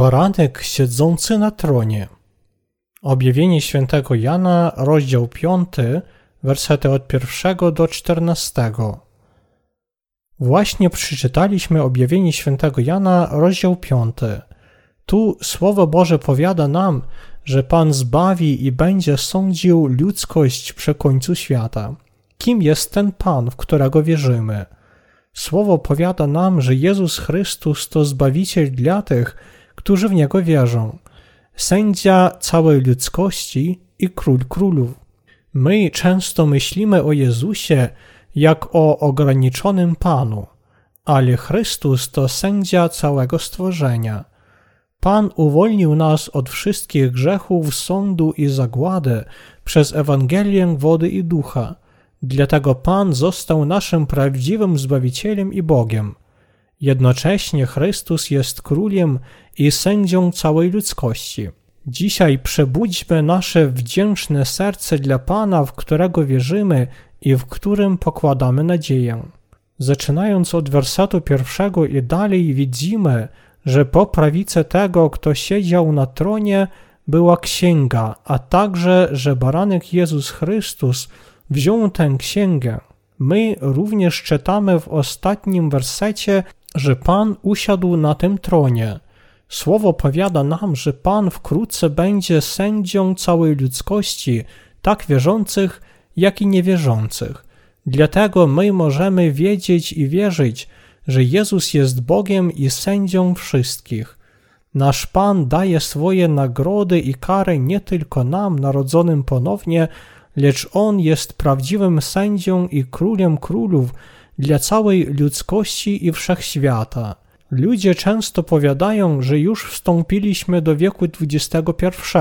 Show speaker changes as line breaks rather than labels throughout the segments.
Baranek siedzący na tronie. Objawienie świętego Jana, rozdział 5, wersety od 1 do 14. Właśnie przeczytaliśmy objawienie świętego Jana, rozdział 5. Tu Słowo Boże powiada nam, że Pan zbawi i będzie sądził ludzkość przy końcu świata. Kim jest ten Pan, w którego wierzymy? Słowo powiada nam, że Jezus Chrystus to Zbawiciel dla tych, którzy w Niego wierzą, sędzia całej ludzkości i król królów. My często myślimy o Jezusie jak o ograniczonym Panu, ale Chrystus to sędzia całego stworzenia. Pan uwolnił nas od wszystkich grzechów, sądu i zagłady przez Ewangelię wody i ducha. Dlatego Pan został naszym prawdziwym Zbawicielem i Bogiem. Jednocześnie Chrystus jest królem i sędzią całej ludzkości. Dzisiaj przebudźmy nasze wdzięczne serce dla Pana, w którego wierzymy i w którym pokładamy nadzieję. Zaczynając od wersetu pierwszego i dalej widzimy, że po prawicy tego, kto siedział na tronie, była księga, a także, że baranek Jezus Chrystus wziął tę księgę. My również czytamy w ostatnim wersecie, że Pan usiadł na tym tronie. Słowo powiada nam, że Pan wkrótce będzie sędzią całej ludzkości, tak wierzących, jak i niewierzących. Dlatego my możemy wiedzieć i wierzyć, że Jezus jest Bogiem i sędzią wszystkich. Nasz Pan daje swoje nagrody i kary nie tylko nam, narodzonym ponownie, lecz On jest prawdziwym sędzią i królem królów dla całej ludzkości i wszechświata. Ludzie często powiadają, że już wstąpiliśmy do wieku XXI.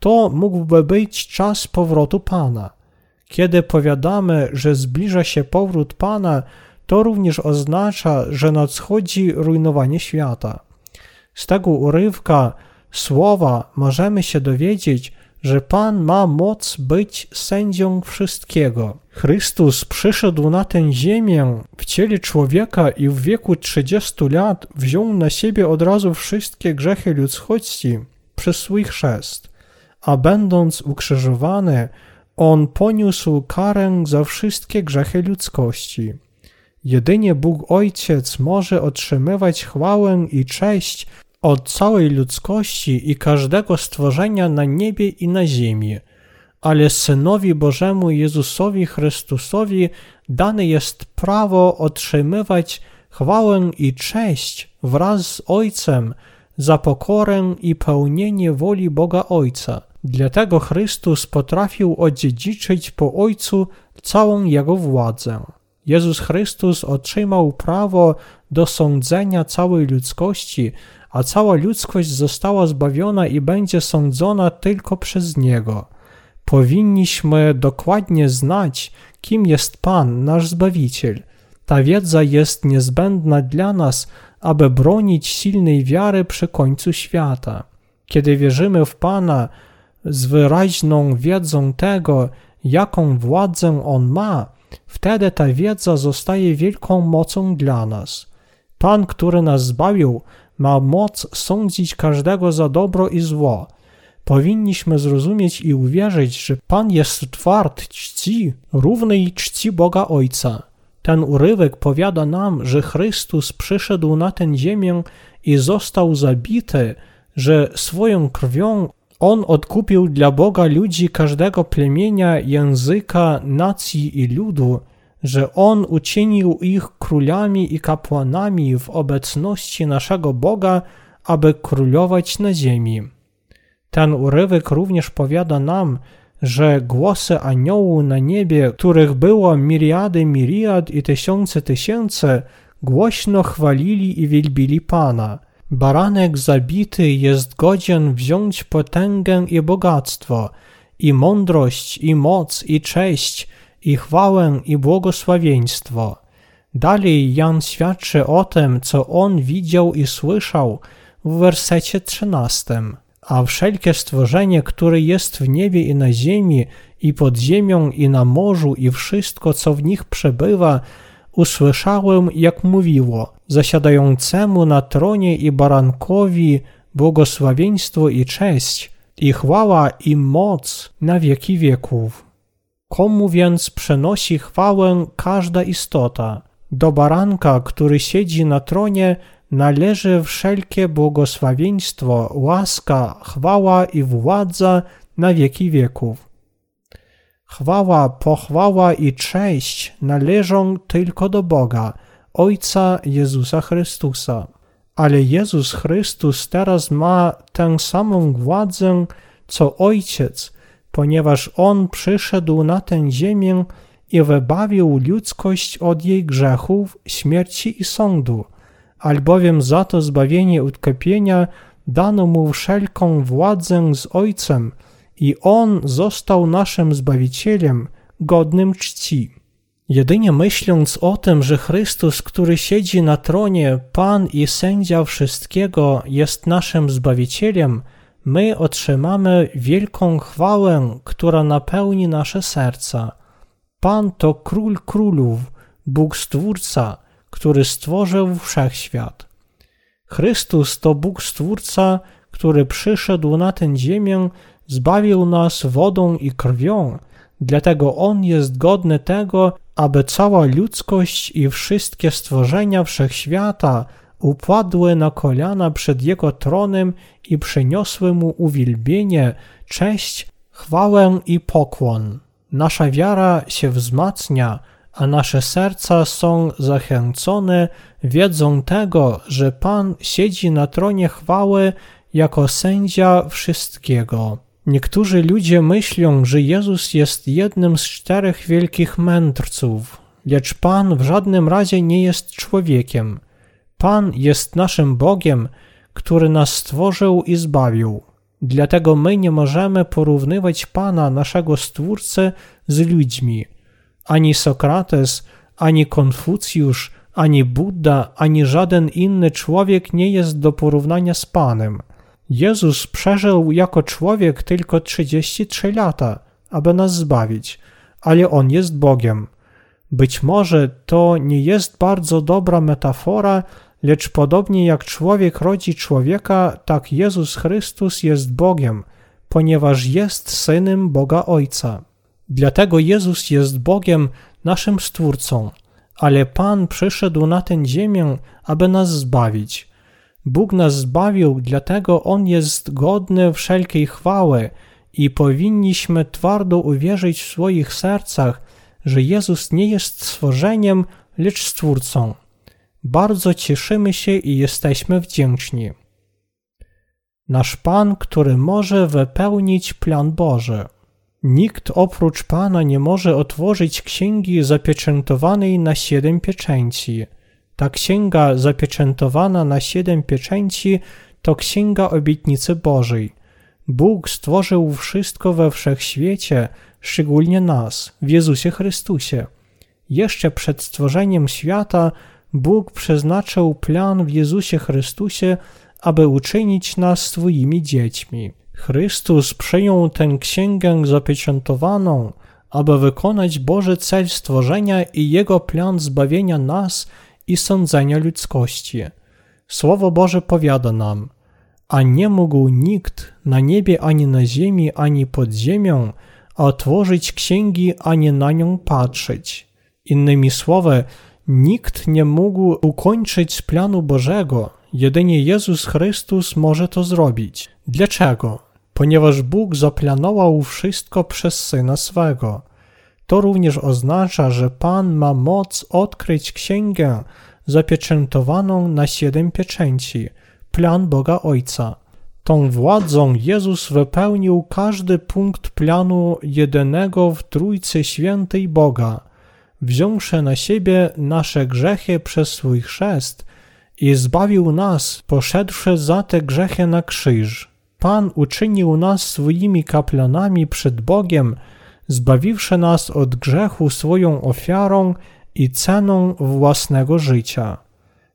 To mógłby być czas powrotu Pana. Kiedy powiadamy, że zbliża się powrót Pana, to również oznacza, że nadchodzi rujnowanie świata. Z tego urywka słowa możemy się dowiedzieć, że Pan ma moc być sędzią wszystkiego. Chrystus przyszedł na tę ziemię w ciele człowieka i w wieku 30 lat wziął na siebie od razu wszystkie grzechy ludzkości przez swój chrzest, a będąc ukrzyżowany, On poniósł karę za wszystkie grzechy ludzkości. Jedynie Bóg Ojciec może otrzymywać chwałę i cześć od całej ludzkości i każdego stworzenia na niebie i na ziemi, ale Synowi Bożemu Jezusowi Chrystusowi dane jest prawo otrzymywać chwałę i cześć wraz z Ojcem za pokorę i pełnienie woli Boga Ojca. Dlatego Chrystus potrafił odziedziczyć po Ojcu całą Jego władzę. Jezus Chrystus otrzymał prawo do sądzenia całej ludzkości, a cała ludzkość została zbawiona i będzie sądzona tylko przez Niego. Powinniśmy dokładnie znać, kim jest Pan, nasz Zbawiciel. Ta wiedza jest niezbędna dla nas, aby bronić silnej wiary przy końcu świata. Kiedy wierzymy w Pana z wyraźną wiedzą tego, jaką władzę On ma, wtedy ta wiedza zostaje wielką mocą dla nas. Pan, który nas zbawił, ma moc sądzić każdego za dobro i zło. Powinniśmy zrozumieć i uwierzyć, że Pan jest twart czci, równej czci Boga Ojca. Ten urywek powiada nam, że Chrystus przyszedł na tę ziemię i został zabity, że swoją krwią On odkupił dla Boga ludzi każdego plemienia, języka, nacji i ludu, że On uczynił ich królami i kapłanami w obecności naszego Boga, aby królować na ziemi. Ten urywek również powiada nam, że głosy aniołów na niebie, których było miriady miriad i tysiące tysięcy, głośno chwalili i wielbili Pana. Baranek zabity jest godzien wziąć potęgę i bogactwo, i mądrość, i moc, i cześć, i chwałę i błogosławieństwo. Dalej Jan świadczy o tym, co on widział i słyszał w wersecie 13. A wszelkie stworzenie, które jest w niebie i na ziemi, i pod ziemią, i na morzu, i wszystko, co w nich przebywa, usłyszałem, jak mówiło, zasiadającemu na tronie i barankowi błogosławieństwo i cześć, i chwała i moc na wieki wieków. Komu więc przenosi chwałę każda istota? Do baranka, który siedzi na tronie, należy wszelkie błogosławieństwo, łaska, chwała i władza na wieki wieków. Chwała, pochwała i cześć należą tylko do Boga, Ojca Jezusa Chrystusa. Ale Jezus Chrystus teraz ma tę samą władzę, co Ojciec, ponieważ On przyszedł na tę ziemię i wybawił ludzkość od jej grzechów, śmierci i sądu, albowiem za to zbawienie utkpienia dano mu wszelką władzę z Ojcem i On został naszym Zbawicielem, godnym czci. Jedynie myśląc o tym, że Chrystus, który siedzi na tronie, Pan i sędzia wszystkiego, jest naszym Zbawicielem, my otrzymamy wielką chwałę, która napełni nasze serca. Pan to Król Królów, Bóg Stwórca, który stworzył wszechświat. Chrystus to Bóg Stwórca, który przyszedł na tę ziemię, zbawił nas wodą i krwią, dlatego On jest godny tego, aby cała ludzkość i wszystkie stworzenia wszechświata upadły na kolana przed Jego tronem i przyniosły Mu uwielbienie, cześć, chwałę i pokłon. Nasza wiara się wzmacnia, a nasze serca są zachęcone wiedzą tego, że Pan siedzi na tronie chwały jako sędzia wszystkiego. Niektórzy ludzie myślą, że Jezus jest jednym z czterech wielkich mędrców, lecz Pan w żadnym razie nie jest człowiekiem. Pan jest naszym Bogiem, który nas stworzył i zbawił. Dlatego my nie możemy porównywać Pana, naszego Stwórcy, z ludźmi. Ani Sokrates, ani Konfucjusz, ani Buddha, ani żaden inny człowiek nie jest do porównania z Panem. Jezus przeżył jako człowiek tylko 33 lata, aby nas zbawić, ale On jest Bogiem. Być może to nie jest bardzo dobra metafora, lecz podobnie jak człowiek rodzi człowieka, tak Jezus Chrystus jest Bogiem, ponieważ jest synem Boga Ojca. Dlatego Jezus jest Bogiem, naszym Stwórcą, ale Pan przyszedł na tę ziemię, aby nas zbawić. Bóg nas zbawił, dlatego On jest godny wszelkiej chwały i powinniśmy twardo uwierzyć w swoich sercach, że Jezus nie jest stworzeniem, lecz Stwórcą. Bardzo cieszymy się i jesteśmy wdzięczni. Nasz Pan, który może wypełnić plan Boży. Nikt oprócz Pana nie może otworzyć księgi zapieczętowanej na siedem pieczęci. Ta księga zapieczętowana na siedem pieczęci to księga obietnicy Bożej. Bóg stworzył wszystko we wszechświecie, szczególnie nas, w Jezusie Chrystusie. Jeszcze przed stworzeniem świata Bóg przeznaczył plan w Jezusie Chrystusie, aby uczynić nas swoimi dziećmi. Chrystus przyjął tę księgę zapieczętowaną, aby wykonać Boży cel stworzenia i Jego plan zbawienia nas i sądzenia ludzkości. Słowo Boże powiada nam, a nie mógł nikt na niebie ani na ziemi, ani pod ziemią otworzyć księgi, ani na nią patrzeć. Innymi słowy, nikt nie mógł ukończyć planu Bożego, jedynie Jezus Chrystus może to zrobić. Dlaczego? Ponieważ Bóg zaplanował wszystko przez Syna swego. To również oznacza, że Pan ma moc odkryć księgę zapieczętowaną na siedem pieczęci, plan Boga Ojca. Tą władzą Jezus wypełnił każdy punkt planu jedynego w Trójcy Świętej Boga, wziąwszy na siebie nasze grzechy przez swój chrzest i zbawił nas, poszedłszy za te grzechy na krzyż. Pan uczynił nas swoimi kaplanami przed Bogiem, zbawiwszy nas od grzechu swoją ofiarą i ceną własnego życia.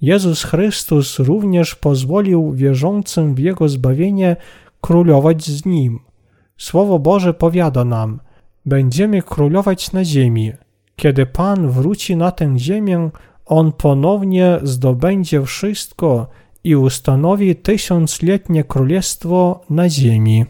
Jezus Chrystus również pozwolił wierzącym w Jego zbawienie królować z Nim. Słowo Boże powiada nam, będziemy królować na ziemi. Kiedy Pan wróci na tę ziemię, On ponownie zdobędzie wszystko i ustanowi tysiącletnie królestwo na ziemi.